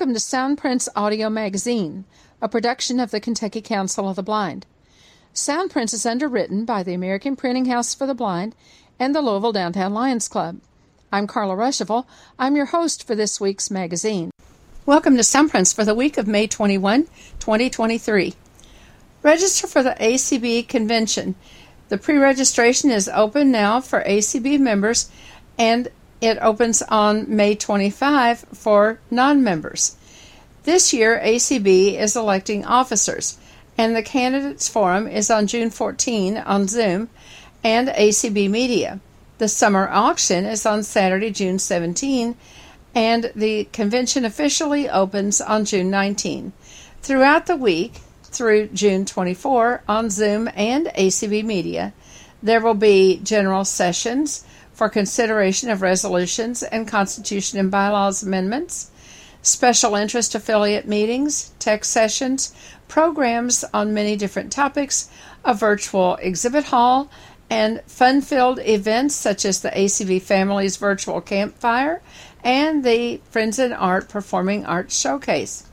Welcome to Soundprints Audio Magazine, a production of the Kentucky Council of the Blind. Soundprints is underwritten by the American Printing House for the Blind and the Louisville Downtown Lions Club. I'm Carla Ruschival. I'm your host for this week's magazine. Welcome to Soundprints for the week of May 21, 2023. Register for the ACB convention. The pre registration is open now for ACB members and it opens on May 25 for non members. This year, ACB is electing officers, and the Candidates Forum is on June 14 on Zoom and ACB Media. The summer auction is on Saturday, June 17, and the convention officially opens on June 19. Throughout the week, through June 24, on Zoom and ACB Media, there will be general sessions for consideration of resolutions and Constitution and bylaws amendments, special interest affiliate meetings, tech sessions, programs on many different topics, a virtual exhibit hall, and fun filled events such as the ACB Families Virtual Campfire and the Friends in Art Performing Arts Showcase.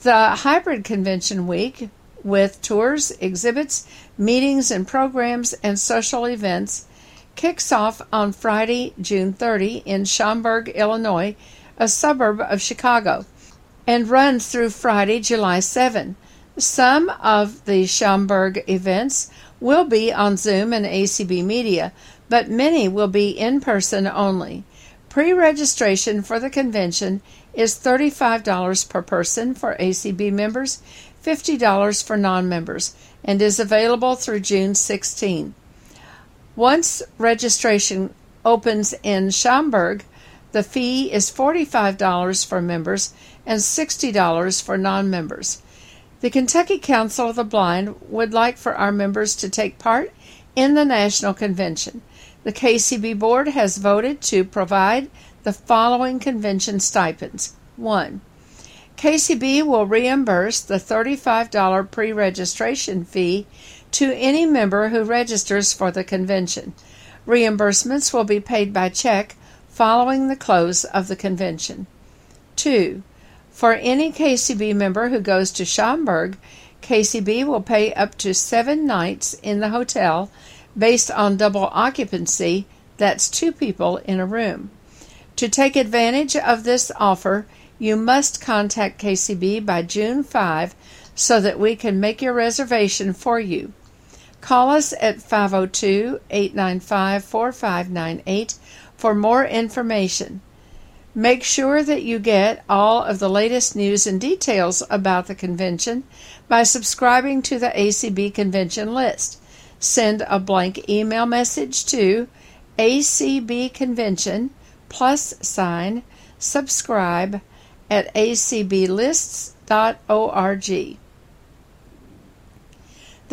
The Hybrid Convention Week, with tours, exhibits, meetings, and programs and social events, kicks off on Friday, June 30 in Schaumburg, Illinois, a suburb of Chicago, and runs through Friday, July 7. Some of the Schaumburg events will be on Zoom and ACB Media, but many will be in person only. Pre registration for the convention is $35 per person for ACB members, $50 for non members, and is available through June 16. Once registration opens in Schaumburg, the fee is $45 for members and $60 for non members. The Kentucky Council of the Blind would like for our members to take part in the National Convention. The KCB Board has voted to provide the following convention stipends 1. KCB will reimburse the $35 pre registration fee to any member who registers for the convention. Reimbursements will be paid by check following the close of the convention. 2. For any KCB member who goes to Schaumburg, KCB will pay up to seven nights in the hotel based on double occupancy, that's two people in a room. To take advantage of this offer, you must contact KCB by June 5 so that we can make your reservation for you. Call us at 502 895 4598 for more information. Make sure that you get all of the latest news and details about the convention by subscribing to the ACB convention list. Send a blank email message to ACB convention plus sign subscribe at acblists.org.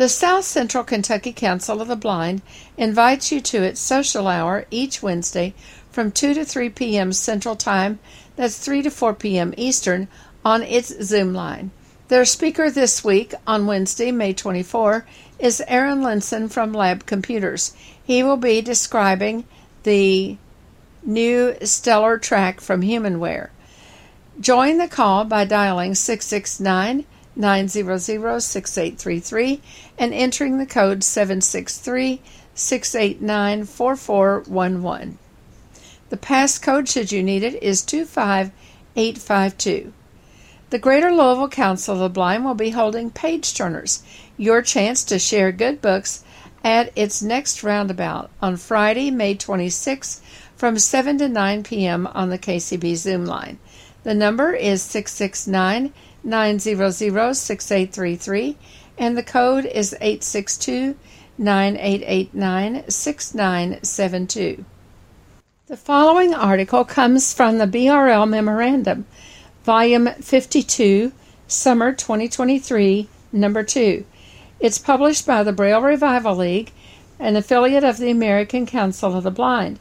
The South Central Kentucky Council of the Blind invites you to its social hour each Wednesday from 2 to 3 p.m. Central Time, that's 3 to 4 p.m. Eastern, on its Zoom line. Their speaker this week, on Wednesday, May 24, is Aaron Linson from Lab Computers. He will be describing the new Stellar Trek from Humanware. Join the call by dialing 669 900 6833 and entering the code 763 689 4411. The passcode, should you need it, is 25852. The Greater Louisville Council of the Blind will be holding Page Turners, your chance to share good books at its next roundabout on Friday, May 26 from 7 to 9 p.m. on the KCB Zoom line. The number is 669 900 6833 and the code is 862 9889 6972. The following article comes from the BRL Memorandum, Volume 52, Summer 2023, Number 2. It's published by the Braille Revival League, an affiliate of the American Council of the Blind.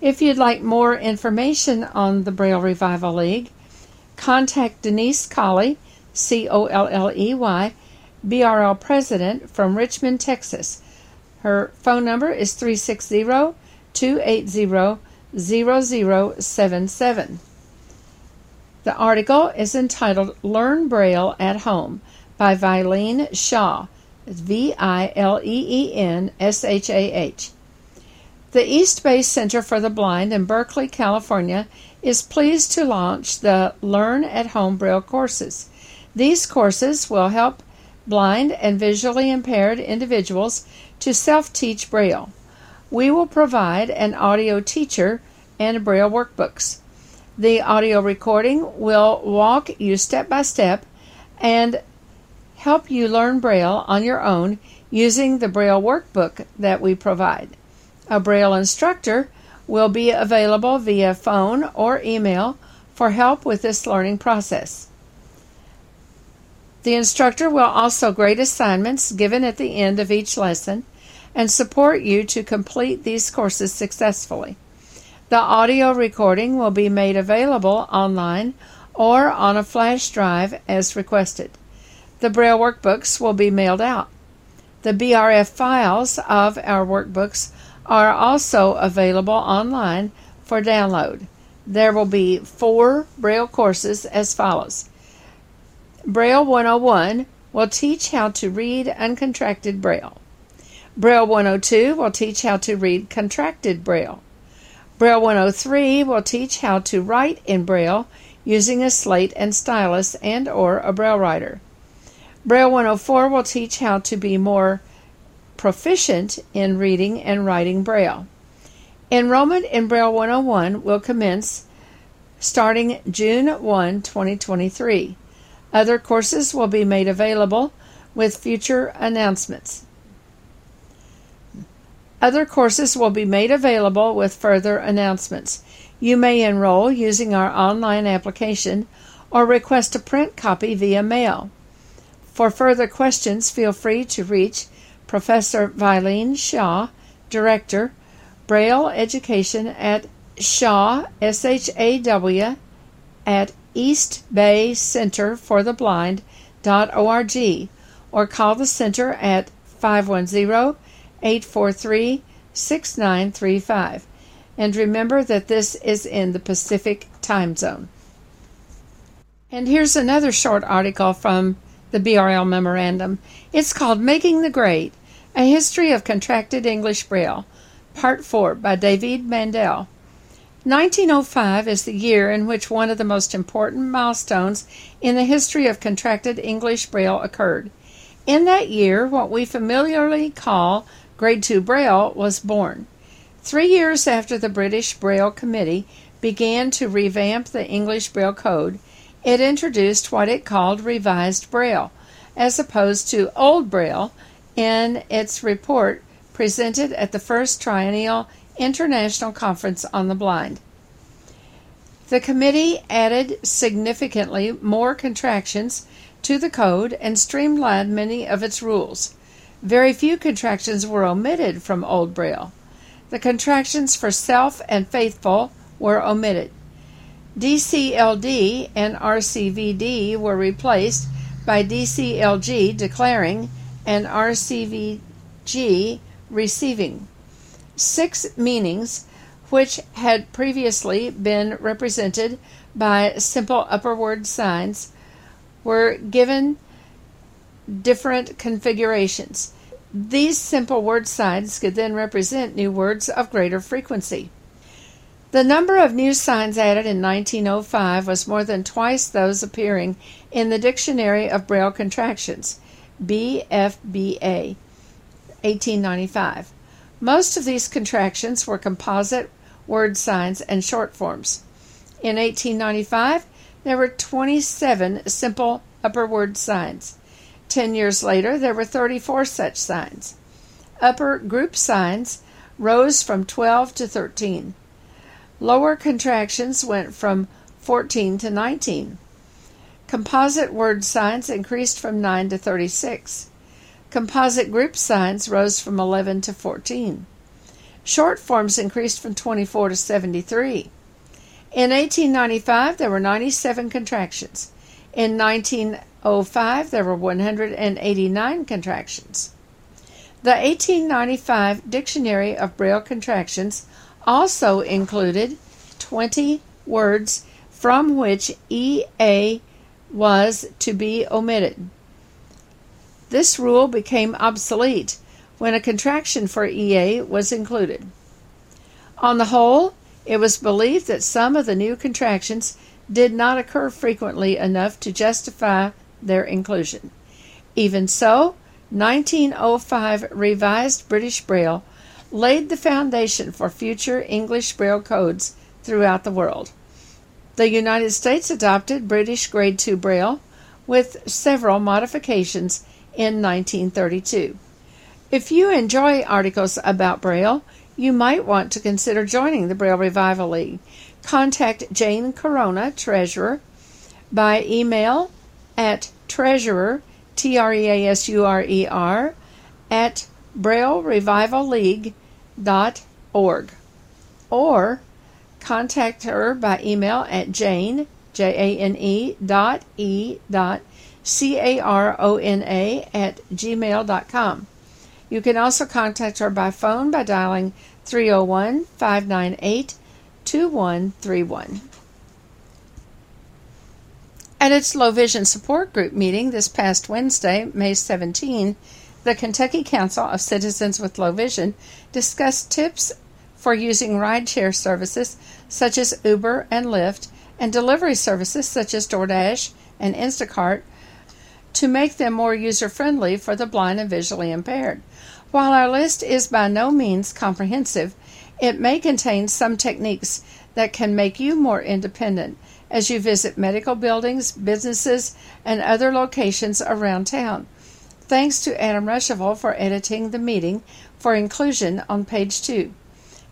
If you'd like more information on the Braille Revival League, contact Denise Colley, C O L L E Y, BRL President from Richmond, Texas. Her phone number is 360 280 0077. The article is entitled Learn Braille at Home by Vileen Shah, V I L E E N S H A H. The East Bay Center for the Blind in Berkeley, California is pleased to launch the Learn at Home Braille courses. These courses will help blind and visually impaired individuals to self teach Braille. We will provide an audio teacher and Braille workbooks. The audio recording will walk you step by step and help you learn Braille on your own using the Braille workbook that we provide. A Braille instructor will be available via phone or email for help with this learning process. The instructor will also grade assignments given at the end of each lesson and support you to complete these courses successfully. The audio recording will be made available online or on a flash drive as requested. The Braille workbooks will be mailed out. The BRF files of our workbooks are also available online for download. There will be four Braille courses as follows Braille 101 will teach how to read uncontracted Braille. Braille 102 will teach how to read contracted Braille. Braille 103 will teach how to write in Braille using a slate and stylus and or a Braille writer. Braille 104 will teach how to be more proficient in reading and writing Braille. Enrollment in Braille 101 will commence starting June 1, 2023. Other courses will be made available with future announcements. Other courses will be made available with further announcements. You may enroll using our online application or request a print copy via mail. For further questions, feel free to reach Professor Vileen Shah, Director, Braille Education at Shaw, S H A W, at East Bay Center for the Blind dot org, or call the center at 510 843 6935. And remember that this is in the Pacific time zone. And here's another short article from the BRL Memorandum. It's called Making the Grade A History of Contracted English Braille, Part 4 by David Mandel. 1905 is the year in which one of the most important milestones in the history of contracted English Braille occurred. In that year, what we familiarly call Grade 2 Braille was born. Three years after the British Braille Committee began to revamp the English Braille Code, it introduced what it called Revised Braille, as opposed to Old Braille, in its report presented at the first triennial International Conference on the Blind. The committee added significantly more contractions to the code and streamlined many of its rules. Very few contractions were omitted from Old Braille. The contractions for self and faithful were omitted. DCLD and RCVD were replaced by DCLG declaring and RCVG receiving. Six meanings, which had previously been represented by simple upper word signs, were given different configurations. These simple word signs could then represent new words of greater frequency. The number of new signs added in 1905 was more than twice those appearing in the Dictionary of Braille Contractions, BFBA, 1895. Most of these contractions were composite word signs and short forms. In 1895, there were 27 simple upper word signs. Ten years later, there were 34 such signs. Upper group signs rose from 12 to 13. Lower contractions went from 14 to 19. Composite word signs increased from 9 to 36. Composite group signs rose from 11 to 14. Short forms increased from 24 to 73. In 1895, there were 97 contractions. In 1905, there were 189 contractions. The 1895 Dictionary of Braille Contractions also included 20 words from which EA was to be omitted. This rule became obsolete when a contraction for EA was included. On the whole, it was believed that some of the new contractions did not occur frequently enough to justify their inclusion. Even so, 1905 Revised British Braille laid the foundation for future English Braille codes throughout the world. The United States adopted British Grade II Braille with several modifications in 1932. If you enjoy articles about Braille, you might want to consider joining the Braille Revival League. Contact Jane Corona, Treasurer, by email at treasurer, T R E A S U R E R, at braillerevivalleague.org. Or contact her by email at jane, J A N E dot E dot C A R O N A at gmail.com. You can also contact her by phone by dialing 301 598 2131. At its Low Vision Support Group meeting this past Wednesday, May 17, the Kentucky Council of Citizens with Low Vision discussed tips for using rideshare services such as Uber and Lyft and delivery services such as DoorDash and Instacart to make them more user friendly for the blind and visually impaired. While our list is by no means comprehensive, it may contain some techniques that can make you more independent as you visit medical buildings, businesses, and other locations around town. Thanks to Adam Ruschival for editing the meeting for inclusion on page 2.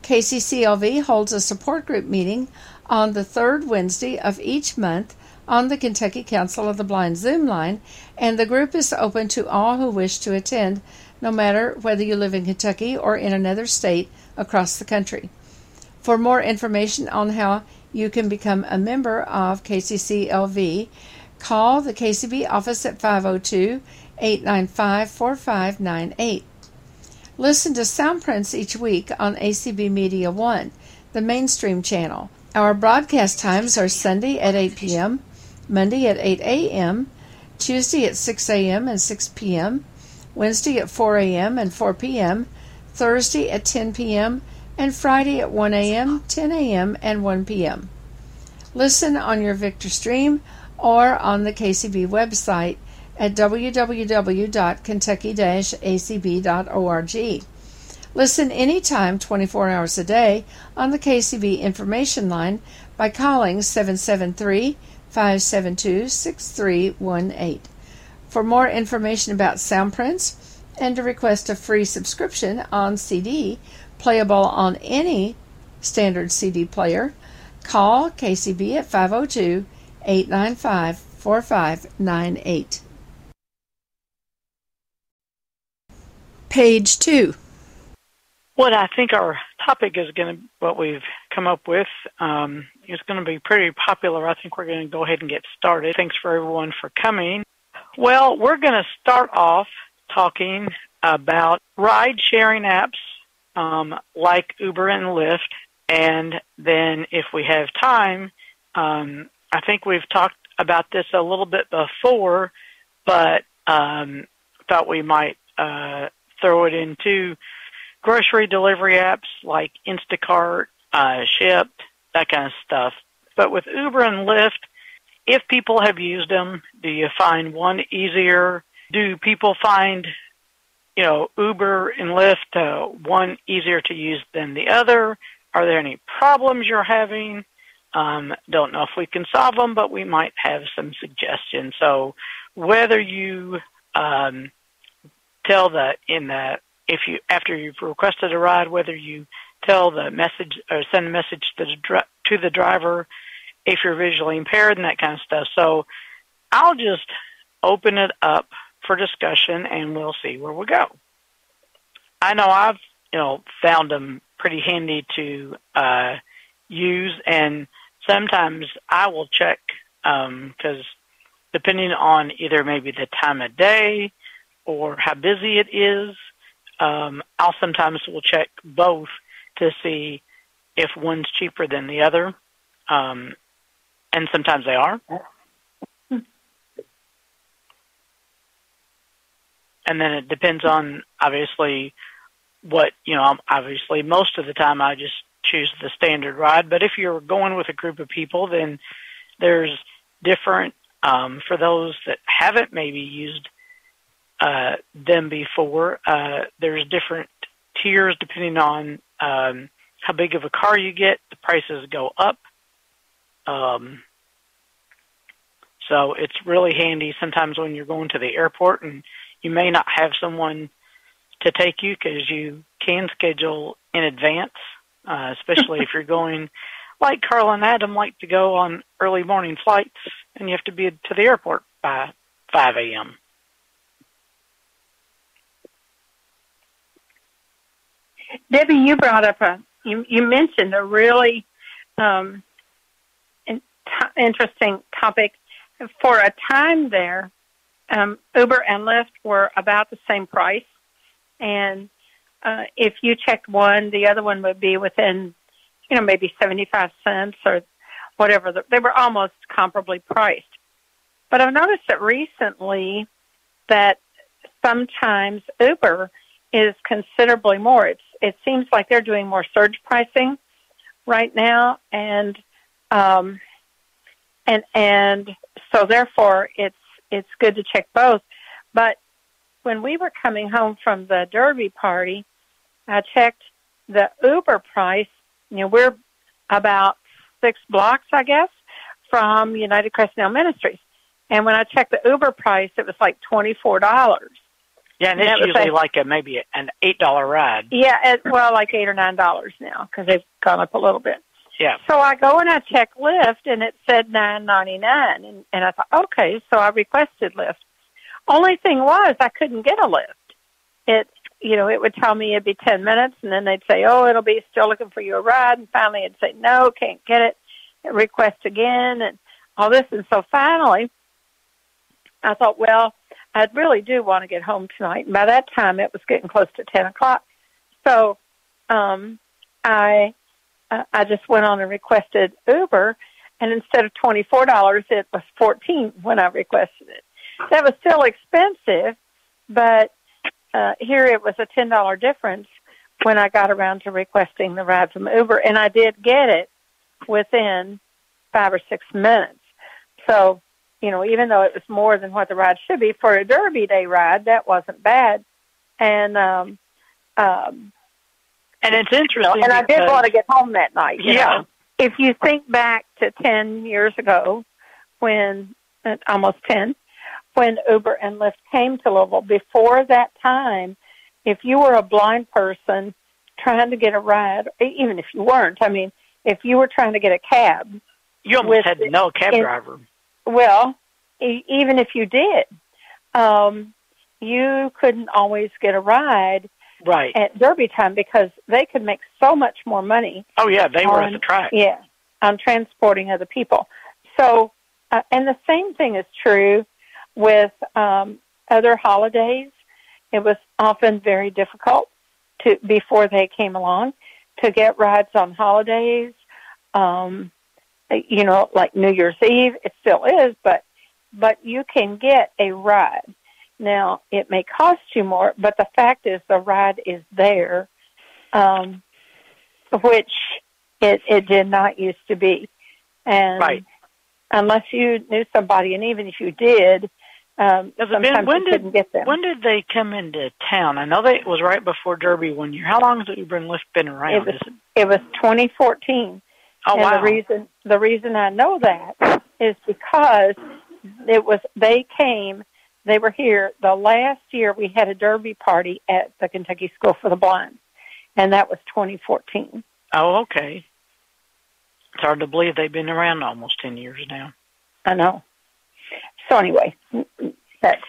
KCCLV holds a support group meeting on the third Wednesday of each month on the Kentucky Council of the Blind Zoom line, and the group is open to all who wish to attend, no matter whether you live in Kentucky or in another state across the country. For more information on how you can become a member of KCCLV, call the KCB office at 502 895 4598. Listen to Soundprints each week on ACB Media 1, the mainstream channel. Our broadcast times are Sunday at 8 p.m., Monday at 8 a.m., Tuesday at 6 a.m. and 6 p.m., Wednesday at 4 a.m. and 4 p.m., Thursday at 10 p.m., and Friday at 1 a.m., 10 a.m., and 1 p.m. Listen on your Victor Stream or on the KCB website at www.kentucky-acb.org. Listen anytime 24 hours a day on the KCB information line by calling 773 572 6318. For more information about Soundprints and to request a free subscription on CD, playable on any standard CD player, call KCB at 502 895 4598. Page 2. What I think our topic is going to, what we've come up with, um, is going to be pretty popular. I think we're going to go ahead and get started. Thanks for everyone for coming. Well, we're going to start off talking about ride sharing apps um, like Uber and Lyft. And then if we have time, um, I think we've talked about this a little bit before, but um, thought we might uh, throw it into grocery delivery apps like Instacart, uh, that kind of stuff. But with Uber and Lyft, if people have used them, do you find one easier? Do people find, you know, Uber and Lyft uh, one easier to use than the other? Are there any problems you're having? Um, don't know if we can solve them, but we might have some suggestions. So whether you um, tell the in the if you after you've requested a ride, whether you tell the message or send a message to the to the driver if you're visually impaired and that kind of stuff. So I'll just open it up for discussion and we'll see where we go. I know I've you know found them pretty handy to uh, use, and sometimes I will check because um, depending on either maybe the time of day or how busy it is, um, I'll sometimes will check both to see if one's cheaper than the other. Um, and sometimes they are. And then it depends on obviously what you know. Obviously, most of the time I just choose the standard ride. But if you're going with a group of people, then there's different um, for those that haven't maybe used uh, them before. Uh, there's different tiers depending on um, how big of a car you get. The prices go up. Um, so it's really handy sometimes when you're going to the airport and you may not have someone to take you because you can schedule in advance, uh, especially if you're going like Carl and Adam like to go on early morning flights and you have to be to the airport by 5 a.m. Debbie, you brought up a you you mentioned a really um, in, t- interesting topic. For a time there, um, Uber and Lyft were about the same price, and uh, if you checked one, the other one would be within, you know, maybe seventy-five cents or whatever. They were almost comparably priced. But I've noticed that recently that sometimes Uber is considerably more. It's it seems like they're doing more surge pricing right now, and um, and and so therefore it's it's good to check both. But when we were coming home from the Derby party, I checked the Uber price. You know, we're about six blocks, I guess, from United Crescent Ministries. And when I checked the Uber price, it was like twenty four dollars. Yeah, and, it's usually like, a maybe an eight dollar ride. Yeah, it, well, like eight or nine dollars now because they've gone up a little bit. Yeah. So I go and I check Lyft, and it said nine ninety nine, and and I thought, okay, so I requested Lyft. Only thing was, I couldn't get a Lyft. It, you know, it would tell me it'd be ten minutes, and then they'd say, oh, it'll be still looking for you a ride, and finally it'd say, no, can't get it. Request again, and all this, and so finally, I thought, well I really do want to get home tonight. And by that time, it was getting close to ten o'clock. So, um, I uh, I just went on and requested Uber, and instead of twenty four dollars, it was fourteen when I requested it. That was still expensive, but uh, here it was a ten dollar difference when I got around to requesting the ride from Uber, and I did get it within five or six minutes. So you know, even though it was more than what the ride should be for a Derby Day ride, that wasn't bad. And um, um, and it's interesting. And I did want to get home that night. yeah. Know? If you think back to ten years ago, when uh, almost ten, when Uber and Lyft came to Louisville, before that time, if you were a blind person trying to get a ride, even if you weren't, I mean, if you were trying to get a cab, you almost had know cab in, driver. Well, e- even if you did, um, you couldn't always get a ride right at Derby time because they could make so much more money. Oh yeah, they on, were at the track. Yeah, on transporting other people. So, uh, and the same thing is true with um, other holidays. It was often very difficult to before they came along to get rides on holidays. Um, you know, like New Year's Eve, it still is, but but you can get a ride. Now, it may cost you more, but the fact is the ride is there, um, which it it did not used to be. And right. unless you knew somebody, and even if you did, um, sometimes when you did, couldn't get them. When did they come into town? I know that it was right before Derby one year. How long has Uber and Lyft been around? It was, it was 2014. Oh, and wow. the reason the reason I know that is because it was they came they were here the last year we had a derby party at the Kentucky School for the Blind and that was 2014. Oh, okay. It's hard to believe they've been around almost 10 years now. I know. So anyway, that's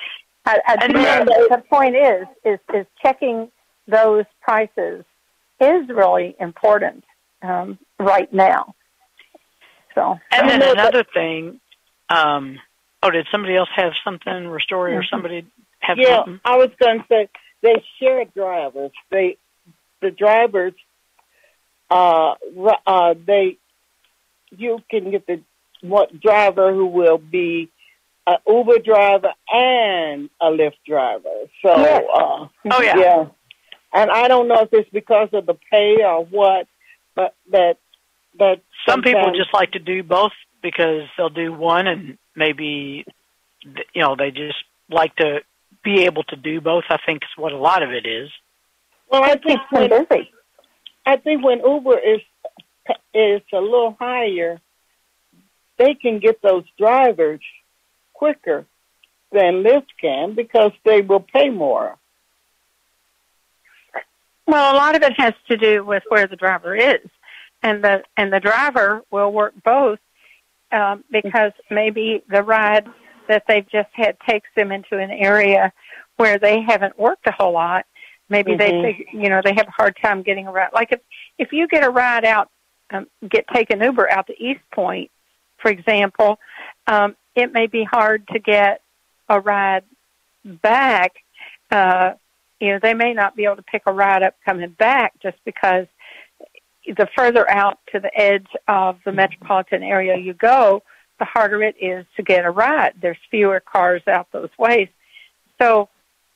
I, I And do then- the point is is is checking those prices is really important um, right now. So And then know that- another thing, um, oh, did somebody else have something, or story, or Mhm. somebody have Yeah, something? I was going to say they share drivers. They the drivers uh uh they you can get the what driver who will be an Uber driver and a Lyft driver. So, Yes. uh, Oh yeah. yeah. And I don't know if it's because of the pay or what, but that that Some people sometimes- just like to do both because they'll do one and maybe you know they just like to be able to do both. I think is what a lot of it is. well, I think keeps when, busy. I think when Uber is is a little higher, they can get those drivers quicker than Lyft can because they will pay more. Well, a lot of it has to do with where the driver is, and the and the driver will work both um, because maybe the ride that they've just had takes them into an area where they haven't worked a whole lot. Maybe they Mhm. think you know they have a hard time getting a ride. Like if if you get a ride out, um, get take an Uber out to East Point, for example, um, it may be hard to get a ride back. Uh, you know, they may not be able to pick a ride up coming back just because the further out to the edge of the metropolitan area you go, the harder it is to get a ride. There's fewer cars out those ways. So,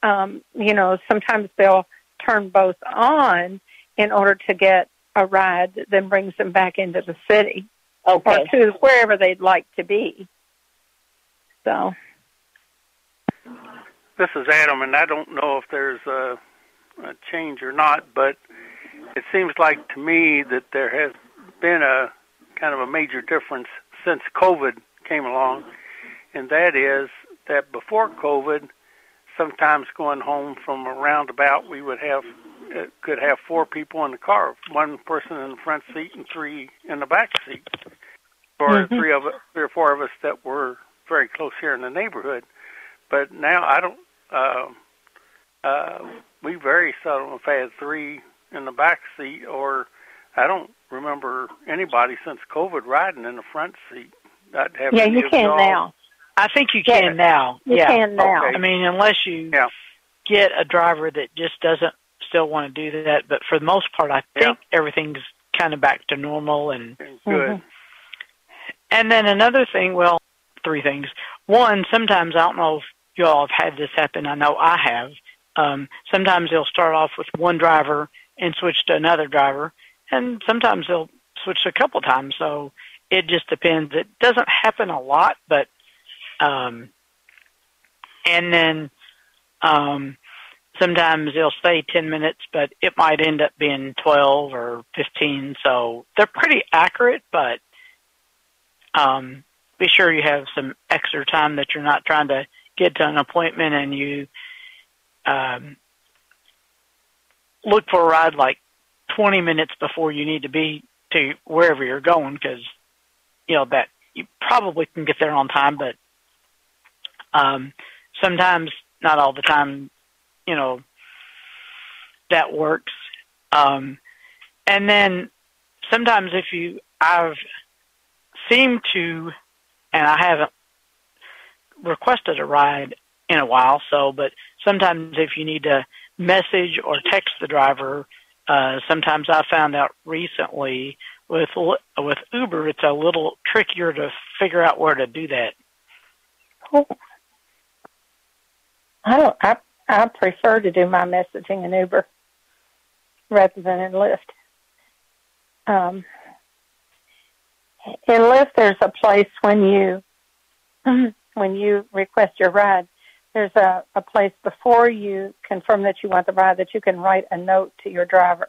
um, you know, sometimes they'll turn both on in order to get a ride that then brings them back into the city okay. or to wherever they'd like to be. So, This is Adam, and I don't know if there's a, a change or not, but it seems like to me that there has been a kind of a major difference since COVID came along, and that is that before COVID, sometimes going home from a roundabout, we would have uh, could have four people in the car, one person in the front seat and three in the back seat, or Mhm. three of three or four of us that were very close here in the neighborhood. But now I don't. Uh, uh, we very seldom have had three in the back seat, or I don't remember anybody since COVID riding in the front seat. That have yeah, you can y'all- now. I think you Yeah. can now. You yeah. can now. Okay. I mean, unless you Yeah. get a driver that just doesn't still want to do that, but for the most part, I think everything's kind of back to normal. And Good. Mhm. and then another thing, well, three things. One, sometimes I don't know if you all have had this happen. I know I have. Um, sometimes they'll start off with one driver and switch to another driver, and sometimes they'll switch a couple times. So it just depends. It doesn't happen a lot, but um, and then um, sometimes they'll stay 10 minutes, but it might end up being 12 or 15. So they're pretty accurate, but um, be sure you have some extra time that you're not trying to get to an appointment and you um, look for a ride like 20 minutes before you need to be to wherever you're going because you know that you probably can get there on time, but um, sometimes, not all the time, you know, that works. Um, and then sometimes if you, I've seemed to, and I haven't requested a ride in a while, so, but sometimes if you need to message or text the driver, uh, sometimes I found out recently with with Uber, it's a little trickier to figure out where to do that. I don't. I I prefer to do my messaging in Uber rather than in Lyft. Um, in Lyft, there's a place when you when you request your ride. There's a, a place before you confirm that you want the ride that you can write a note to your driver,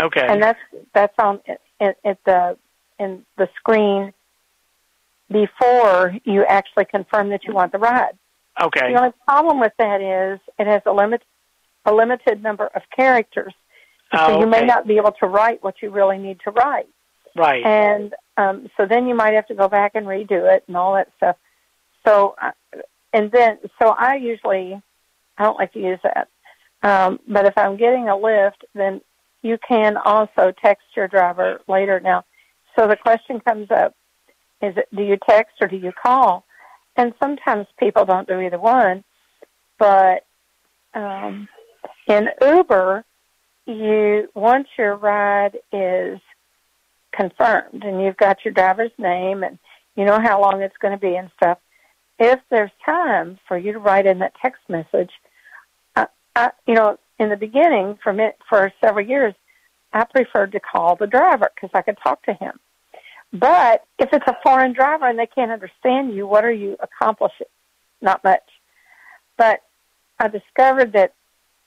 Okay. and that's that's on at, at the in the screen before you actually confirm that you want the ride. okay. The only problem with that is it has a limit a limited number of characters. So Oh, you may not be able to write what you really need to write. Right. And um, so then you might have to go back and redo it and all that stuff. So, uh, and then, so I usually, I don't like to use that. Um, but if I'm getting a Lyft, then you can also text your driver later. Now, so the question comes up, is it, do you text or do you call? And sometimes people don't do either one, but, um, in Uber, you, once your ride is confirmed and you've got your driver's name and You know how long it's going to be and stuff. If there's time for you to write in that text message, I, I, you know, in the beginning, for me, for several years, I preferred to call the driver because I could talk to him. But if it's a foreign driver and they can't understand you, what are you accomplishing? Not much. But I discovered that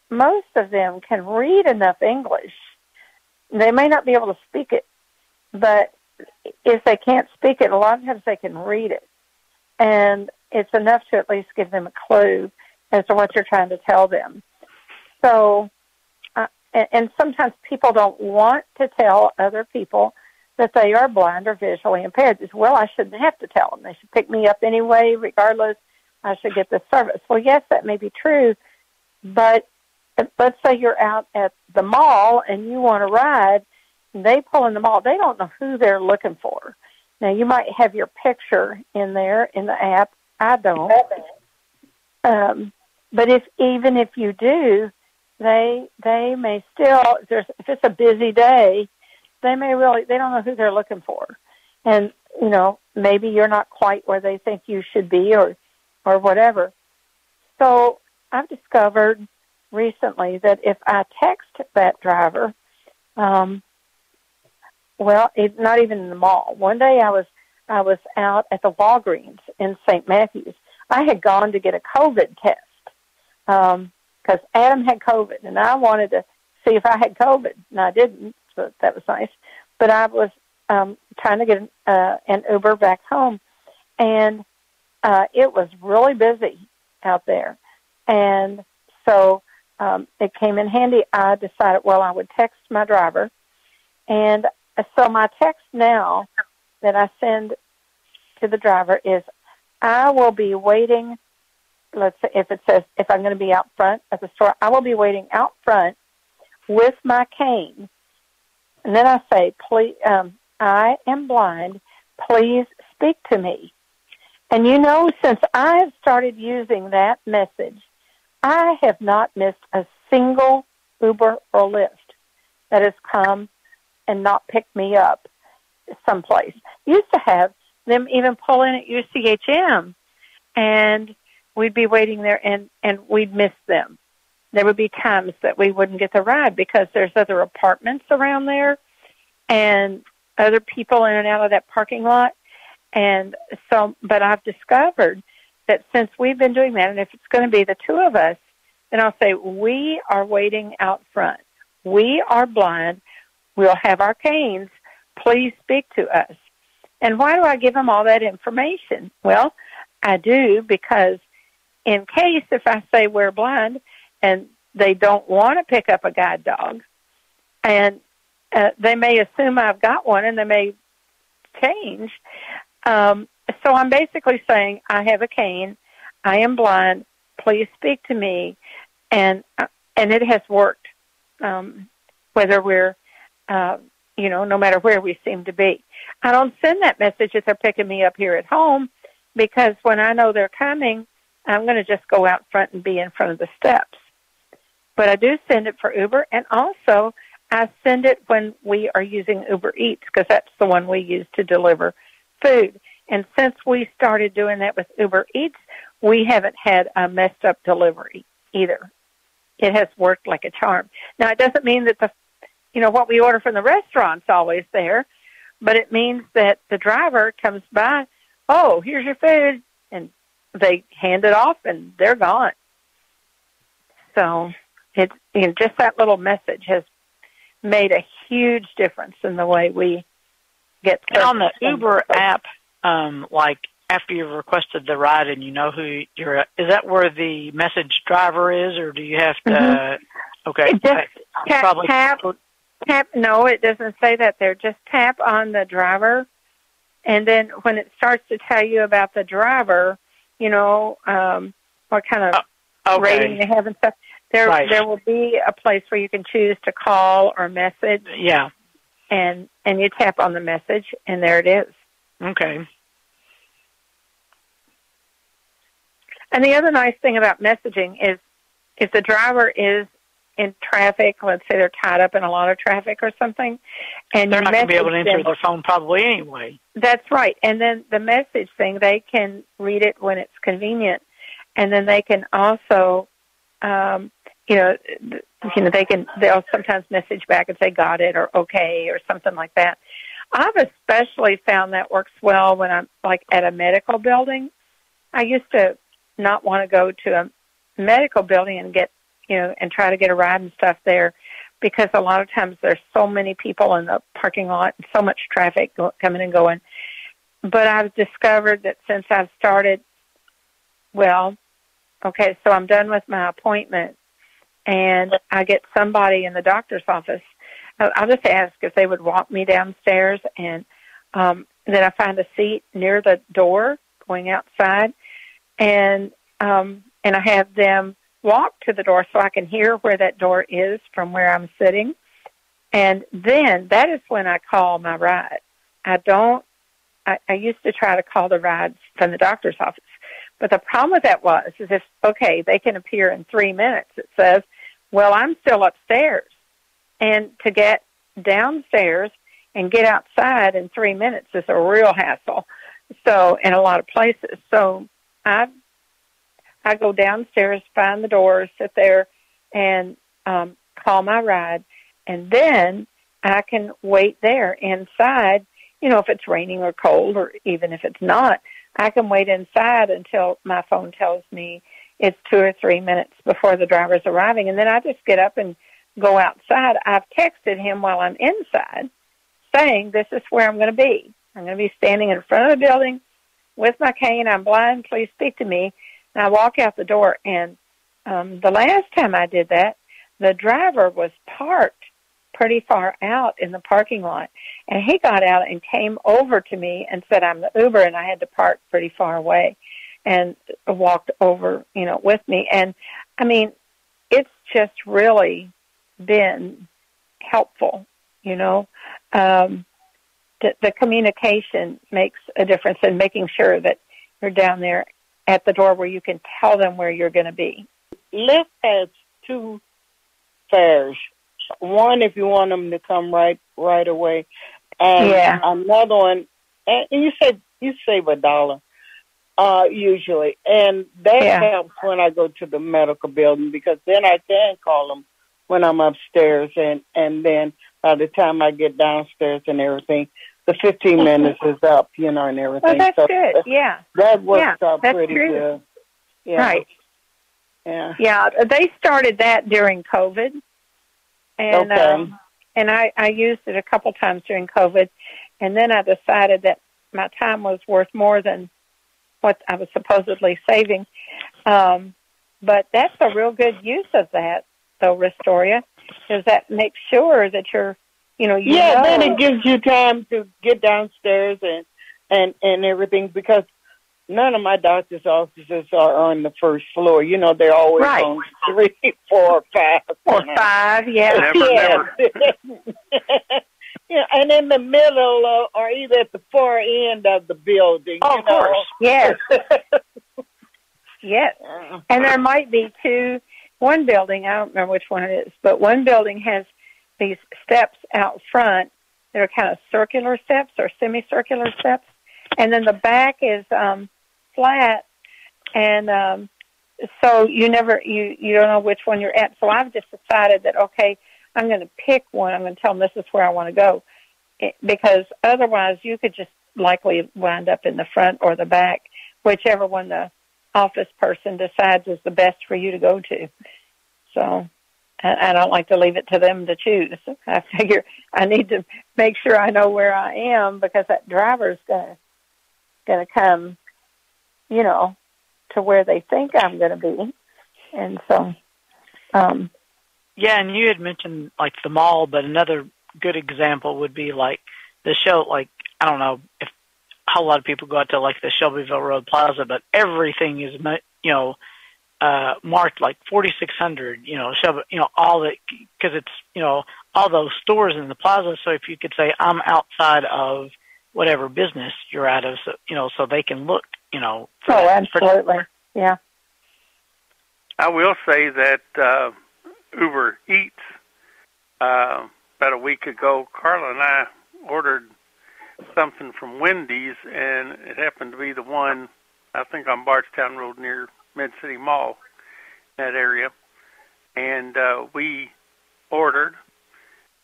most of them can read enough English. They may not be able to speak it, but if they can't speak it, a lot of times they can read it. And it's enough to at least give them a clue as to what you're trying to tell them. So, uh, and, and sometimes people don't want to tell other people that they are blind or visually impaired. It's, well, I shouldn't have to tell them. They should pick me up anyway, regardless. I should get the service. Well, yes, that may be true, but let's say you're out at the mall and you want to ride, and they pull in the mall. They don't know who they're looking for. Now, you might have your picture in there in the app. I don't. Um, but if even if you do, they they may still there's if it's a busy day, they may really they don't know who they're looking for, and you know maybe you're not quite where they think you should be or or whatever. So I've discovered recently that if I text that driver, um, well, it's not even in the mall. One day I was I was out at the Walgreens in St. Matthews. I had gone to get a COVID test because um, Adam had COVID, and I wanted to see if I had COVID, and I didn't, so that was nice. But I was um, trying to get uh, an Uber back home, and uh, it was really busy out there, and so um, it came in handy. I decided, well, I would text my driver, and so my text now that I send to the driver is, I will be waiting. Let's say if it says if I'm going to be out front at the store, I will be waiting out front with my cane, and then I say, please, um, I am blind. Please speak to me. And you know, since I have started using that message, I have not missed a single Uber or Lyft that has come and not picked me up someplace. Used to have them even pull in at UCHM and we'd be waiting there and, and we'd miss them. There would be times that we wouldn't get the ride because there's other apartments around there and other people in and out of that parking lot and so, but I've discovered that since we've been doing that, and if it's going to be the two of us, then I'll say, we are waiting out front. We are blind. We'll have our canes. Please speak to us. And why do I give them all that information? Well, I do because in case if I say we're blind and they don't want to pick up a guide dog, and uh, they may assume I've got one and they may change, um, so I'm basically saying, I have a cane. I am blind. Please speak to me. And, uh, and it has worked, um, whether we're, uh, you know, no matter where we seem to be. I don't send that message if they're picking me up here at home because when I know they're coming, I'm going to just go out front and be in front of the steps. But I do send it for Uber and also I send it when we are using Uber Eats because that's the one we use to deliver food. And since we started doing that with Uber Eats, we haven't had a messed up delivery either. It has worked like a charm. Now it doesn't mean that the, you know, what we order from the restaurant's always there, but it means that the driver comes by, oh, here's your food, and they hand it off and they're gone. So it's you know, just that little message has made a huge difference in the way we get and on the Uber app, um, like after you've requested the ride and you know who you're, is that where the message driver is, or do you have to? Mm-hmm. Okay, just tap, probably tap, tap. No, it doesn't say that there. Just tap on the driver, and then when it starts to tell you about the driver, you know um, what kind of uh, okay. rating they have and stuff. There, right. there will be a place where you can choose to call or message. Yeah and and you tap on the message, and there it is. Okay. And the other nice thing about messaging is if the driver is in traffic. Let's say they're tied up in a lot of traffic or something, and they're not going to be able to answer them, their phone probably anyway. That's right. And then the message thing, they can read it when it's convenient, and then they can also, um, you know, you know, they can they'll sometimes message back and say got it or okay or something like that. I've especially found that works well when I'm like at a medical building. I used to not want to go to a medical building and get, you know, and try to get a ride and stuff there because a lot of times there's so many people in the parking lot and so much traffic go, coming and going. But I've discovered that since I've started, well, okay, so I'm done with my appointment and I get somebody in the doctor's office. I'll just ask if they would walk me downstairs and um, then I find a seat near the door going outside and um, and I have them walk to the door so I can hear where that door is from where I'm sitting. And then that is when I call my ride. I don't, I, I used to try to call the rides from the doctor's office. But the problem with that was, is if, okay, they can appear in three minutes. It says, well, I'm still upstairs. And to get downstairs and get outside in three minutes is a real hassle. So, in a lot of places. So, I I go downstairs, find the door, sit there, and um, call my ride, and then I can wait there inside. You know, if it's raining or cold, or even if it's not, I can wait inside until my phone tells me it's two or three minutes before the driver's arriving, and then I just get up and go outside. I've texted him while I'm inside, saying this is where I'm going to be. I'm going to be standing in front of the building with my cane. I'm blind. Please speak to me. And I walk out the door, and um, the last time I did that, the driver was parked pretty far out in the parking lot, and he got out and came over to me and said, "I'm the Uber," and I had to park pretty far away, and walked over, you know, with me. And I mean, it's just really been helpful, you know. Um, the, the communication makes a difference in making sure that you're down there at the door where you can tell them where you're going to be. Lyft has two fares. One if you want them to come right right away, and Yeah. another one. And you said you save a dollar uh, usually, and that Yeah. helps when I go to the medical building because then I can call them when I'm upstairs, and and then by the time I get downstairs and everything, the 15 minutes is up, you know, and everything. Well, that's so good. Yeah. That works Yeah, out that's pretty true. good. Yeah. Right. Yeah. Yeah. They started that during COVID. And Okay. um and I, I used it a couple times during COVID and then I decided that my time was worth more than what I was supposedly saving. Um but that's a real good use of that though, Restoria, is that make sure that you're you know, you yeah, know then it gives you time to get downstairs and and and everything because none of my doctor's offices are on the first floor. You know, they're always Right. on three, four, five, or five, yeah. Never, yeah. yeah, and in the middle uh, or either at the far end of the building. Oh, you of course. Yes. know. Yes. And there might be two, one building, I don't remember which one it is, but one building has these steps out front that are kind of circular steps or semicircular steps. And then the back is um, flat. And um, so you never, you, you don't know which one you're at. So I've just decided that, okay, I'm going to pick one. I'm going to tell them this is where I want to go. It, because otherwise you could just likely wind up in the front or the back, whichever one the office person decides is the best for you to go to. So I don't like to leave it to them to choose. I figure I need to make sure I know where I am because that driver's gonna gonna come, you know, to where they think I'm gonna be. And so um Yeah, and you had mentioned like the mall, but another good example would be like the show. Like I don't know if a whole lot of people go out to like the Shelbyville Road Plaza, but everything is you know uh marked like 4600. You know, Shelby, you know all the because it's you know all those stores in the plaza. So if you could say I'm outside of whatever business you're out of, so you know, so they can look. You know. for oh that- for- absolutely. Yeah. I will say that uh, Uber Eats uh, about a week ago. Carla and I ordered something from Wendy's, and it happened to be the one I think on Bardstown Road near Mid City Mall, that area. And uh, we ordered,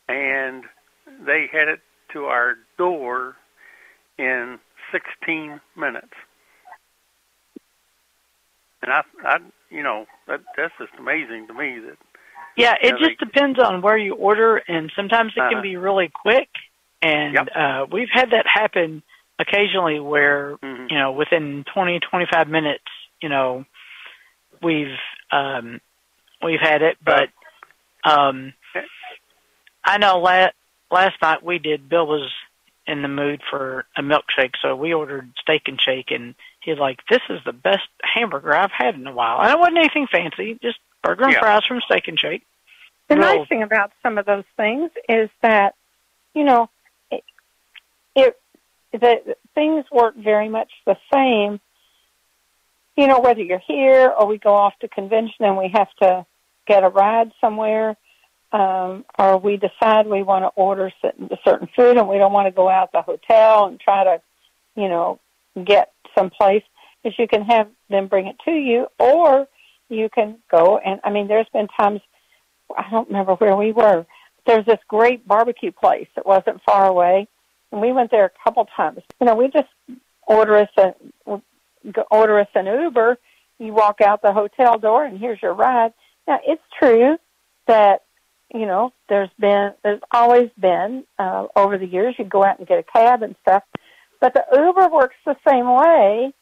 and they had it to our door in 16 minutes. And I, I, you know, that that's just amazing to me that. Yeah, it you know, just they, depends on where you order, and sometimes it Uh-huh. can be really quick. And Yep. uh, we've had that happen occasionally, where Mhm. you know within 20, 25 minutes, you know, we've um, we've had it. But um, I know last last night we did. Bill was in the mood for a milkshake, so we ordered steak and shake, and he's like, "This is the best hamburger I've had in a while." And it wasn't anything fancy, just burger and Yeah. fries from Steak and Shake. The Well- nice thing about some of those things is that, you know, it, it the things work very much the same. You know, whether you're here or we go off to convention and we have to get a ride somewhere, um, or we decide we want to order certain, food and we don't want to go out the hotel and try to, you know, get someplace, is you can have them bring it to you, or you can go and I mean, there's been times I don't remember where we were. There's this great barbecue place that wasn't far away, and we went there a couple times. You know, we just order us a order us an Uber. You walk out the hotel door, and here's your ride. Now, it's true that you know there's been there's always been uh, over the years you go out and get a cab and stuff, but the Uber works the same way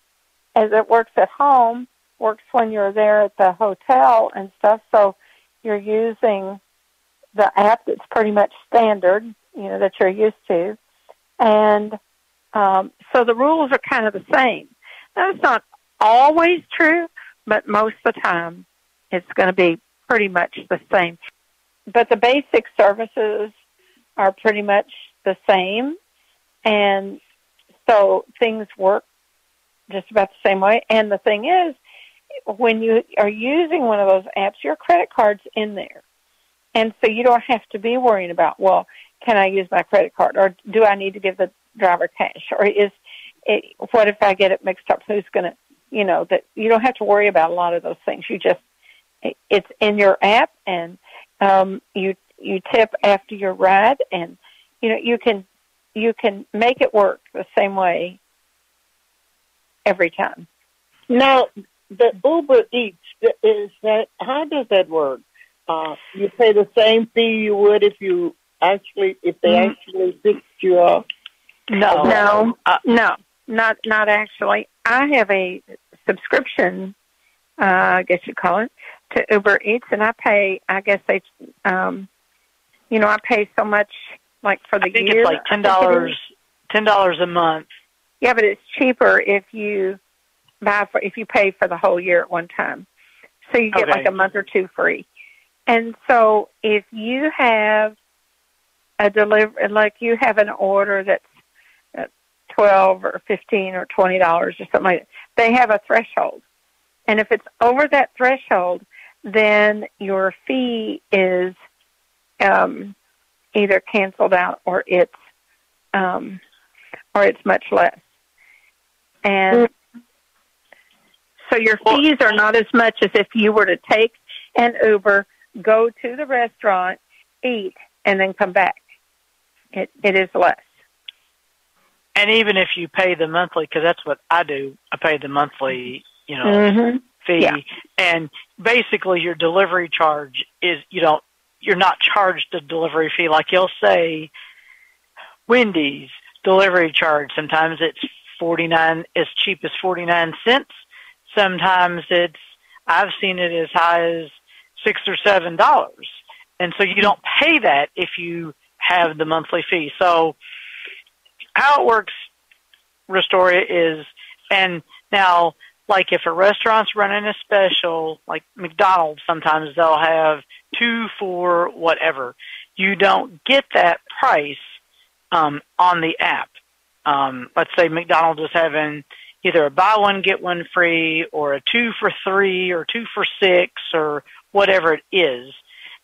as it works at home. Works when you're there at the hotel and stuff. So you're using the app that's pretty much standard, you know, that you're used to. And um, so the rules are kind of the same. That's not always true, but most of the time it's going to be pretty much the same. But the basic services are pretty much the same. And so things work just about the same way. And the thing is, when you are using one of those apps, your credit card's in there. And so you don't have to be worrying about, well, can I use my credit card or do I need to give the driver cash or is it, what if I get it mixed up? Who's going to, you know, that you don't have to worry about a lot of those things. You just, it, it's in your app and, um, you, you tip after your ride and, you know, you can, you can make it work the same way every time. Now, the Uber Eats is that how does that work? Uh, you pay the same fee you would if you actually if they Mhm. actually picked you up. No, No, Uh, no, not not actually. I have a subscription, uh, I guess you call it, to Uber Eats, and I pay. I guess they, um, you know, I pay so much like for the I think year. it's like ten I think it dollars, ten dollars a month. Yeah, but it's cheaper if you buy for if you pay for the whole year at one time. So you get Okay. like a month or two free. And so if you have a deliver like you have an order that's twelve or fifteen or twenty dollars or something like that, they have a threshold. And if it's over that threshold, then your fee is um, either canceled out or it's um, or it's much less. And so your fees are not as much as if you were to take an Uber, go to the restaurant, eat, and then come back. It it is less. And even if you pay the monthly, because that's what I do, I pay the monthly, you know, Mm-hmm. fee, Yeah. and basically your delivery charge is you don't you're not charged a delivery fee like you'll say Wendy's delivery charge. Sometimes it's forty nine as cheap as forty nine cents. Sometimes it's I've seen it as high as six or seven dollars. And so you don't pay that if you have the monthly fee. So how it works, Restoria, is, and now, like if a restaurant's running a special, like McDonald's, sometimes they'll have two for whatever. You don't get that price um, on the app. Um, let's say McDonald's is having either a buy one get one free, or a two for three, or two for six, or whatever it is.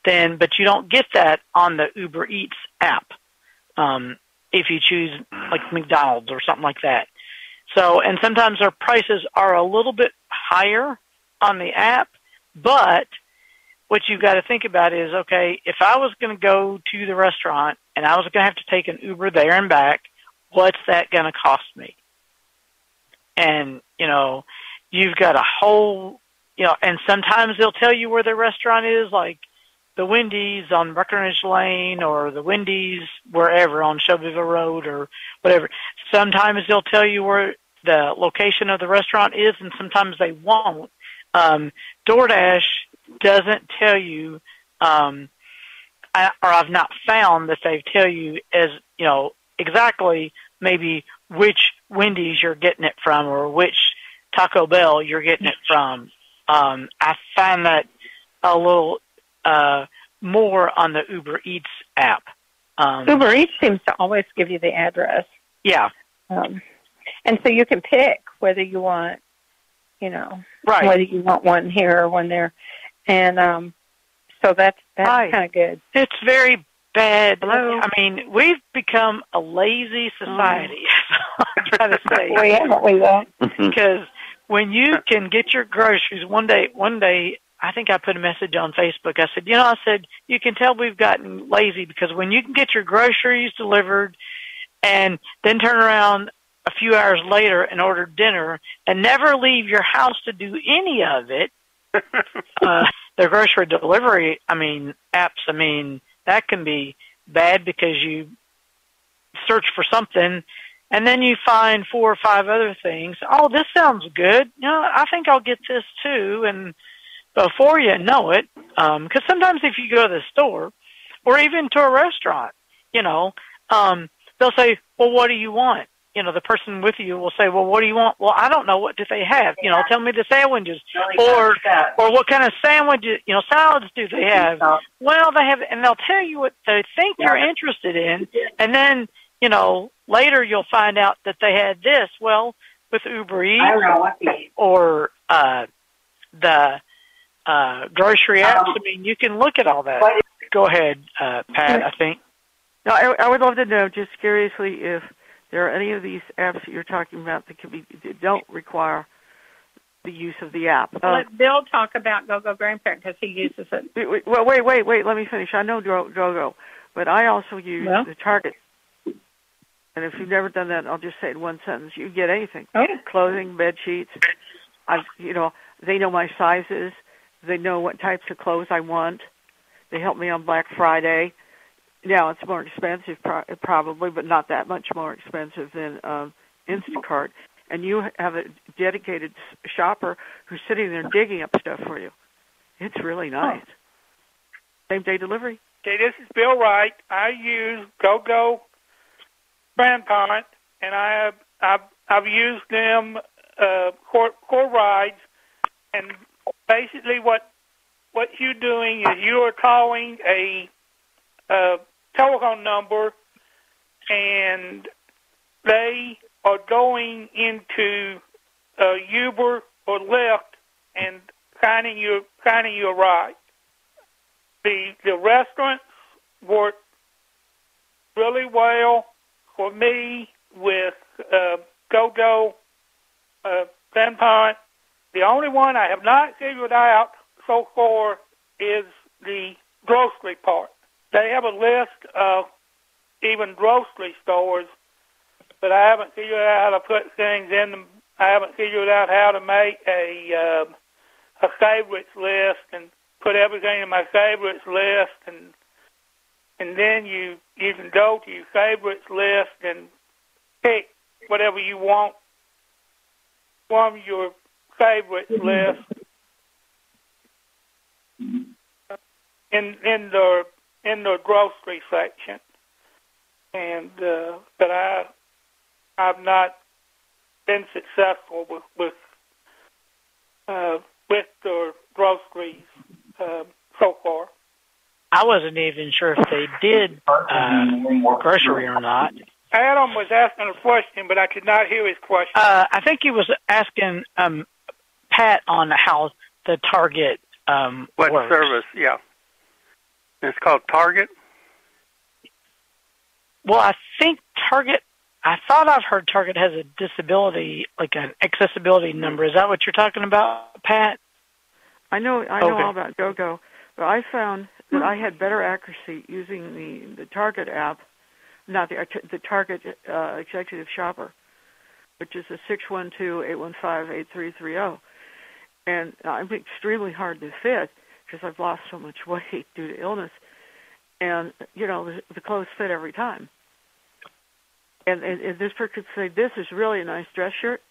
then but you don't get that on the Uber Eats app. Um, if you choose like McDonald's or something like that. So, and sometimes their prices are a little bit higher on the app, but what you've got to think about is, okay, if I was going to go to the restaurant and I was going to have to take an Uber there and back, what's that going to cost me? And, you know, you've got a whole, you know, and sometimes they'll tell you where the restaurant is, like the Wendy's on Breckenridge Lane or the Wendy's wherever on Shelbyville Road or whatever. Sometimes they'll tell you where the location of the restaurant is and sometimes they won't. Um, DoorDash doesn't tell you, um, I, or I've not found that they tell you as, you know, exactly maybe which Wendy's you're getting it from or which Taco Bell you're getting it from. Um, I find that a little uh, more on the Uber Eats app. Um, Uber Eats seems to always give you the address. Yeah. Um, and so you can pick whether you want, you know, right. whether you want one here or one there. And um, so that's that's kind of good. It's very bad. Hello? I mean, we've become a lazy society. Oh. I gotta say, we haven't we though? because when you can get your groceries one day, one day I think I put a message on Facebook. I said, you know, I said, you can tell we've gotten lazy because when you can get your groceries delivered and then turn around a few hours later and order dinner and never leave your house to do any of it, uh, the grocery delivery, I mean, apps, I mean, that can be bad because you search for something and then you find four or five other things. Oh, this sounds good. You know, I think I'll get this too. And before you know it, because um, sometimes if you go to the store or even to a restaurant, you know, um, they'll say, "Well, what do you want?" You know, the person with you will say, "Well, what do you want?" Well, I don't know. What do they have? You know, tell me the sandwiches, or or what kind of sandwiches, you know, salads do they have? Well, they have, and they'll tell you what they think you're interested in, and then you know later you'll find out that they had this. Well, with Uber Eats or uh, the uh, grocery apps. I mean, you can look at all that. Go ahead, uh, Pat. I think. No, I, I would love to know, just curiously, if there are any of these apps that you're talking about that could be that don't require the use of the app. Uh, Let Bill talk about GoGo Grandparent because he uses it. Wait, well, wait, wait, wait. Let me finish. I know GoGo, but I also use well, the Target. And if you've never done that, I'll just say it in one sentence. You get anything: oh. clothing, bed sheets. I, you know, they know my sizes. They know what types of clothes I want. They help me on Black Friday. Now it's more expensive, pro- probably, but not that much more expensive than um, Instacart. And you have a dedicated shopper who's sitting there digging up stuff for you. It's really nice. Same day delivery. Okay, this is Bill Wright. I use GoGo Grandparent, and I have I've, I've used them uh, core, core rides, and basically what what you're doing is you are calling a, a telephone number, and they are going into uh, Uber or Lyft and finding you finding you a ride. The the restaurants work really well for me with uh, GoGo uh, Grandparent the only one I have not figured out so far is the grocery part. They have a list of even grocery stores, but I haven't figured out how to put things in them. I haven't figured out how to make a uh, a favorites list and put everything in my favorites list and and then you you can go to your favorites list and pick whatever you want from your favorite list in in the in the grocery section, and uh, but I I've not been successful with with uh, with the groceries uh, so far. I wasn't even sure if they did uh, grocery or not. Adam was asking a question, but I could not hear his question. Uh, I think he was asking um, Pat on how the Target um, what works. service? Yeah. It's called Target. Well, I think Target. I thought I've heard Target has a disability, like an accessibility number. Is that what you're talking about, Pat? I know I know Okay. all about GoGo, but I found that I had better accuracy using the the Target app, not the the Target uh, Executive Shopper, which is a six one two eight one five eight three three zero, and I'm extremely hard to fit because I've lost so much weight due to illness, and you know the, the clothes fit every time. And, and, and this person could say, "This is really a nice dress shirt."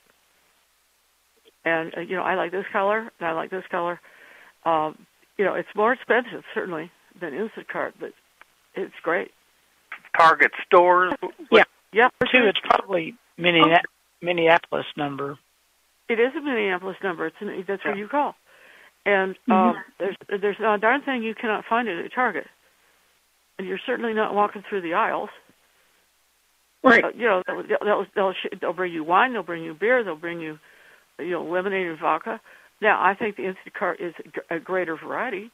and uh, you know I like this color and I like this color. Um, you know, it's more expensive certainly than Instacart, but it's great. Target stores. Yeah. Yeah, Two, it's probably Minneapolis, Minneapolis number. It is a Minneapolis number. It's an, that's Yeah. you call. And um, there's there's not a darn thing you cannot find it at Target, and you're certainly not walking through the aisles. Right. Uh, you know, they'll they'll they'll, they'll bring you wine, they'll bring you beer, they'll bring you you know lemonade and vodka. Now, I think the Instacart is a a greater variety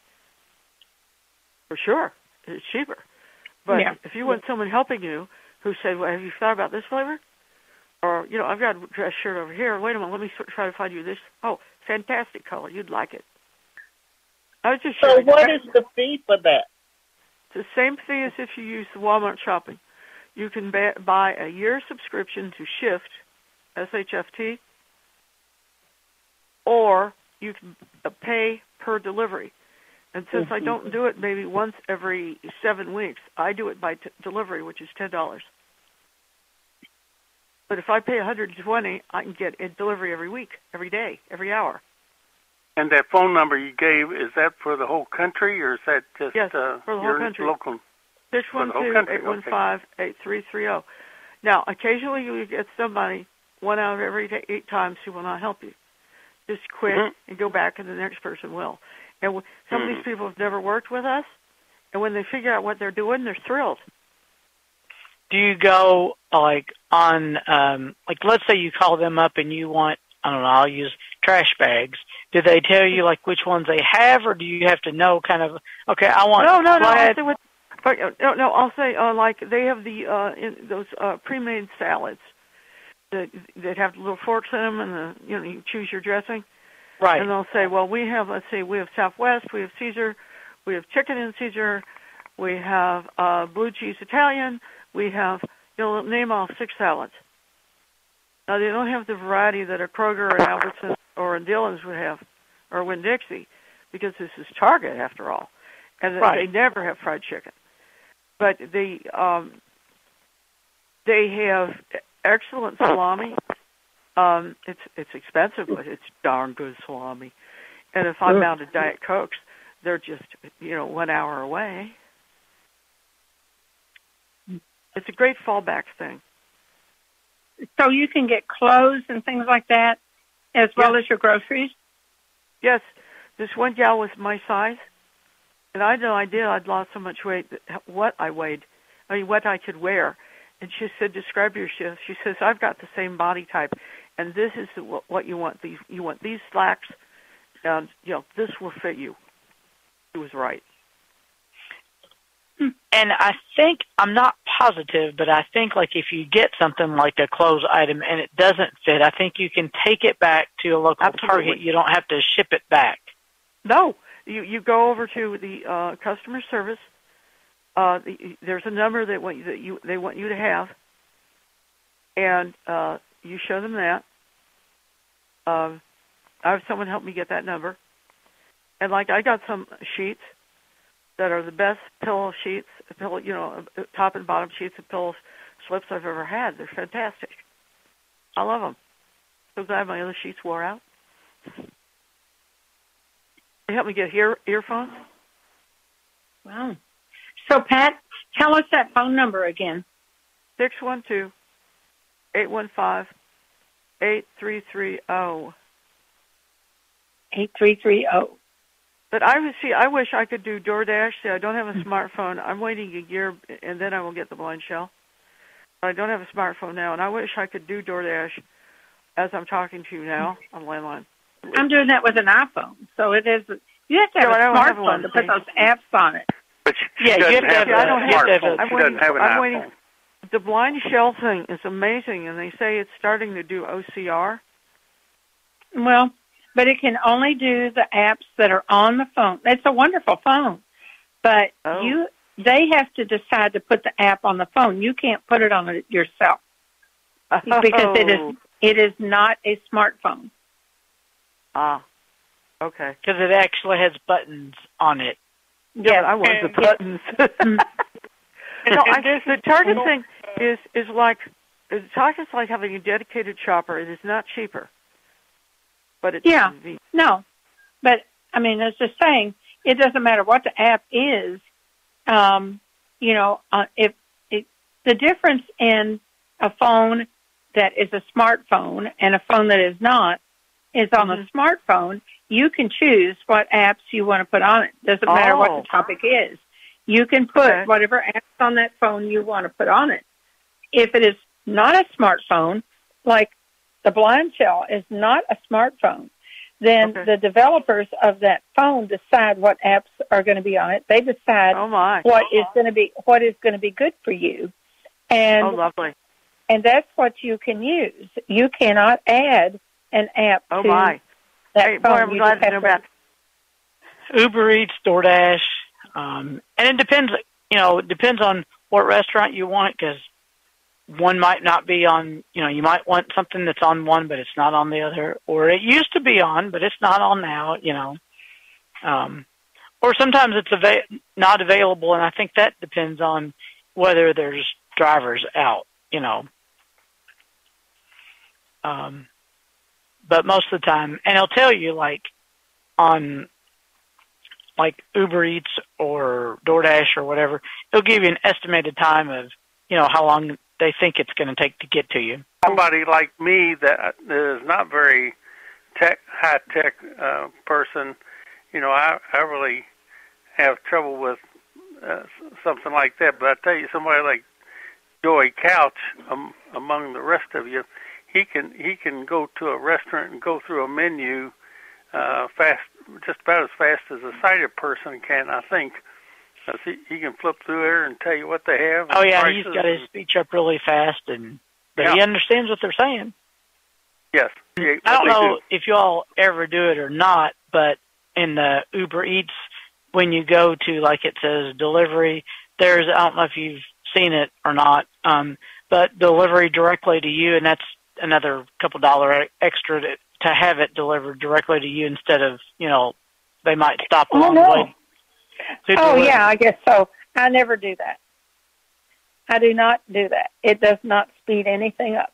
for sure. It's cheaper, but Yeah. if you want someone helping you who said, "Well, have you thought about this flavor?" Or you know, I've got a dress shirt over here. Wait a minute, let me try to find you this. Oh, fantastic color, you'd like it. I was just So what is the fee for that? It's the same thing as if you use the Walmart shopping. You can buy a year subscription to Shipt, S-H-F-T, or you can uh, pay per delivery. And since I don't do it maybe once every seven weeks, I do it by t- delivery, which is ten dollars. But if I pay 120, I can get a delivery every week, every day, every hour. And that phone number you gave is that for the whole country or is that just Yes, uh, for the whole your country. local? Six whole two eight one five eight three three zero. Now, occasionally you get somebody one out of every eight times who will not help you. Just quit Mhm. and go back, and the next person will. And some of Mhm. these people have never worked with us, and when they figure out what they're doing, they're thrilled. Do you go like on um like let's say you call them up and you want I don't know, I'll use trash bags. Do they tell you like which ones they have or do you have to know kind of okay, I want No, no, no. I'll plaid- say what, but, uh, no, no. I'll say uh, like they have the uh, in, those uh, pre-made salads that that have the little forks in them, and the you know you choose your dressing. right. And they'll say, well, we have, let's say, we have Southwest, we have Caesar, we have chicken and Caesar, we have uh, blue cheese Italian, we have, you know, name off six salads. Now, they don't have the variety that a Kroger and Albertsons or a Dillon's would have, or Winn Dixie, because this is Target after all, and Right. they never have fried chicken. But they um, they have excellent salami. Um, it's it's expensive, but it's darn good salami. And if I'm out of Diet Cokes, they're just you know one hour away. It's a great fallback thing. So you can get clothes and things like that, as well as your groceries. Yes, this one gal was my size, and I had no idea I'd lost so much weight. that- What I weighed, I mean, what I could wear. And she said, "Describe your shift." She says, "I've got the same body type, and this is what you want. These you want these slacks, and you know this will fit you." She was right. And I think I'm not positive, but I think like if you get something like a clothes item and it doesn't fit, I think you can take it back to a local Absolutely. Target. You don't have to ship it back. No, you you go over to the uh, customer service. Uh, the, there's a number that want you, that you they want you to have, and uh, you show them that. Um, I have someone help me get that number, and like I got some sheets that are the best pillow sheets, pillow you know, top and bottom sheets of pillow slips I've ever had. They're fantastic. I love them. So glad my other sheets wore out. They helped me get ear earphones. Wow. So Pat, tell us that phone number again. Six one two eight one five eight three three zero. Eight three three oh. zero. But I would see. I wish I could do DoorDash. See, I don't have a mm. smartphone. I'm waiting a year, and then I will get the BlindShell. But I don't have a smartphone now, and I wish I could do DoorDash as I'm talking to you now mm. on landline. I'm doing that with an iPhone, so it is. You have to have No, I a don't have smartphone one. to put those apps on it. But she, Yeah, she you doesn't have to have, have a I don't have that. smartphone. I'm She waiting- doesn't have an I'm iPhone. waiting- The BlindShell thing is amazing, and they say it's starting to do OCR. Well, but it can only do the apps that are on the phone. It's a wonderful phone, but Oh. you they have to decide to put the app on the phone. You can't put it on it yourself because it is Oh. it is not a smartphone. Ah, okay. because it actually has buttons on it. Yeah, Yes. but I want the buttons. no, I, guess the Target thing is is like the Target's like having a dedicated shopper. It is not cheaper, but it's Yeah. convenient. No, but I mean, it's just saying it doesn't matter what the app is. Um, you know, uh, if it, the difference in a phone that is a smartphone and a phone that is not is on a smartphone. You can choose what apps you want to put on it. Doesn't matter what Oh. the topic is. You can put Okay. whatever apps on that phone you want to put on it. If it is not a smartphone, like the BlindShell is not a smartphone, then Okay. the developers of that phone decide what apps are going to be on it. They decide Oh my! what is going to be what is going to be good for you, and oh, lovely! and that's what you can use. You cannot add an app Oh to my! that Hey, boy, phone. I'm You glad just to have know about. Uber Eats, DoorDash, um, and it depends. You know, it depends on what restaurant you want because one might not be on. You know, you might want something that's on one, but it's not on the other, or it used to be on, but it's not on now. You know, um, or sometimes it's ava- not available, and I think that depends on whether there's drivers out. You know, um, but most of the time, and I'll tell you, like on like Uber Eats or DoorDash or whatever, it'll give you an estimated time of, you know, how long they think it's going to take to get to you. Somebody like me that is not very tech high tech uh, person, you know, I I really have trouble with uh, something like that. But I tell you, somebody like Joey Couch, um, among the rest of you, he can he can go to a restaurant and go through a menu uh, fast, just about as fast as a sighted person can, I think. 'Cause he, he can flip through there and tell you what they have. Oh yeah, he's got his speech up really fast, and but he understands what they're saying. Yes. Yeah, I don't know do. if you all ever do it or not, but in the Uber Eats, when you go to like it says delivery, there's I don't know if you've seen it or not, um, but delivery directly to you, and that's another couple dollar extra to, to have it delivered directly to you instead of you know they might stop Oh, along no. the way. Oh yeah, I guess so. I never do that. I do not do that. It does not speed anything up,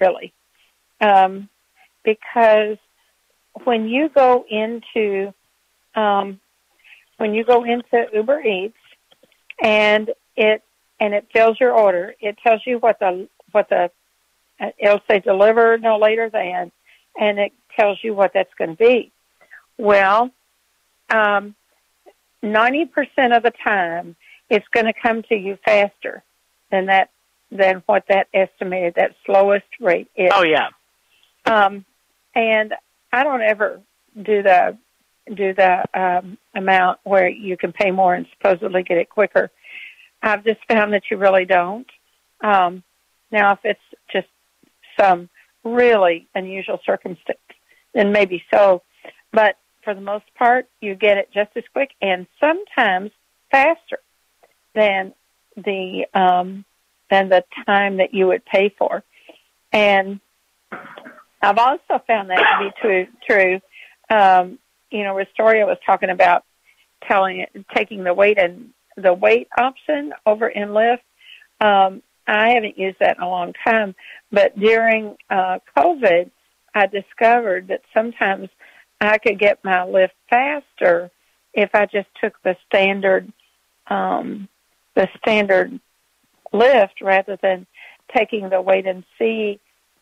really, um, because when you go into um, when you go into Uber Eats and it and it fills your order, it tells you what the what the uh, it'll say deliver no later than, and it tells you what that's going to be. Well, um, ninety percent of the time, it's going to come to you faster than that than what that estimated that slowest rate is. Oh yeah. Um, and I don't ever do the do the um, amount where you can pay more and supposedly get it quicker. I've just found that you really don't. Um, now, if it's just some really unusual circumstance, then maybe so. But for the most part, you get it just as quick and sometimes faster than the um, than the time that you would pay for. And I've also found that to be true. True. Um, you know, Restoria was talking about telling taking the wait and the wait option over in Lyft. Um, I haven't used that in a long time, but during uh, COVID, I discovered that sometimes I could get my Lyft faster if I just took the standard um, the standard Lyft rather than taking the wait and see.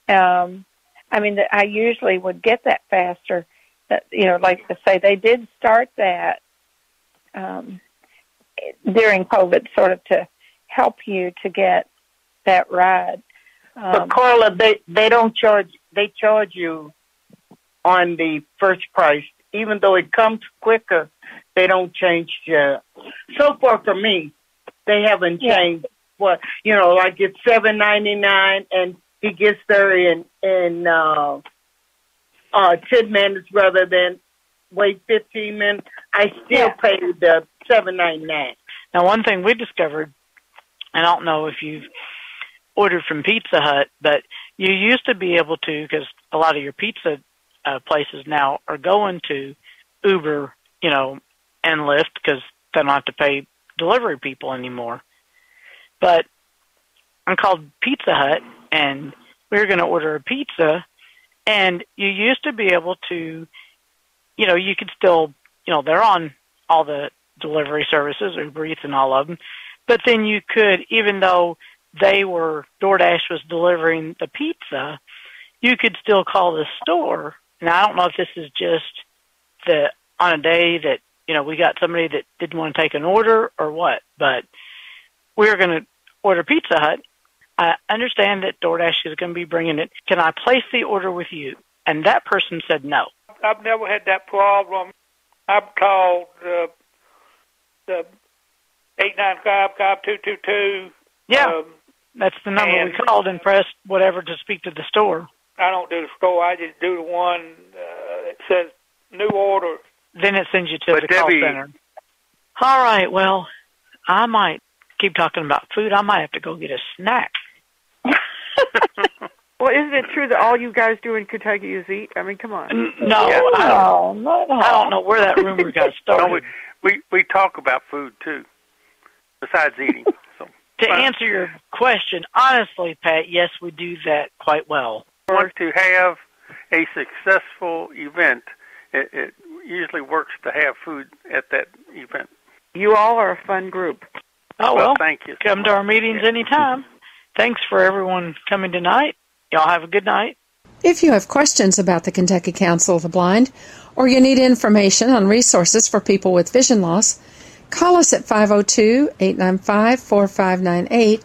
Um, I mean, I usually would get that faster. That you know, like to say, they did start that um, during COVID, sort of to help you to get that ride. Um, But Carla, they they don't charge. They charge you on the first price, even though it comes quicker. They don't change the so far for me, they haven't Yeah. changed what you know, like it's seven ninety nine and he gets there in in uh uh ten minutes rather than wait fifteen minutes. I still Yeah. pay the seven ninety nine. Now, one thing we discovered, and I don't know if you've ordered from Pizza Hut, but you used to be able to, because a lot of your pizza uh, places now are going to Uber, you know, and Lyft because they don't have to pay delivery people anymore. But I'm called Pizza Hut, and we were going to order a pizza, and you used to be able to, you know, you could still, you know, they're on all the delivery services, Uber Eats and all of them. But then you could, even though they were DoorDash was delivering the pizza, you could still call the store. And I don't know if this is just the on a day that you know we got somebody that didn't want to take an order or what, but we were going to order Pizza Hut. I understand that DoorDash is going to be bringing it. Can I place the order with you? And that person said no. I've never had that problem. I've called uh, the eight nine five five two two two. Yeah, Um, that's the number we called and pressed whatever to speak to the store. I don't do the store. I just do the one uh, that says new order. Then it sends you to But the call center. All right. Well, I might keep talking about food. I might have to go get a snack. Well, isn't it true that all you guys do in Kentucky is eat? I mean, come on. N- No, Yeah. I, Oh, not I don't know where that rumor got No, started. we, we we talk about food too, besides eating. So to answer your question, honestly, Pat, yes, we do that quite well. Want to have a successful event, it, it usually works to have food at that event. You all are a fun group. Oh well, thank you. come to our meetings anytime. Thanks for everyone coming tonight. Y'all have a good night. If you have questions about the Kentucky Council of the Blind or you need information on resources for people with vision loss, call us at 502 895 4598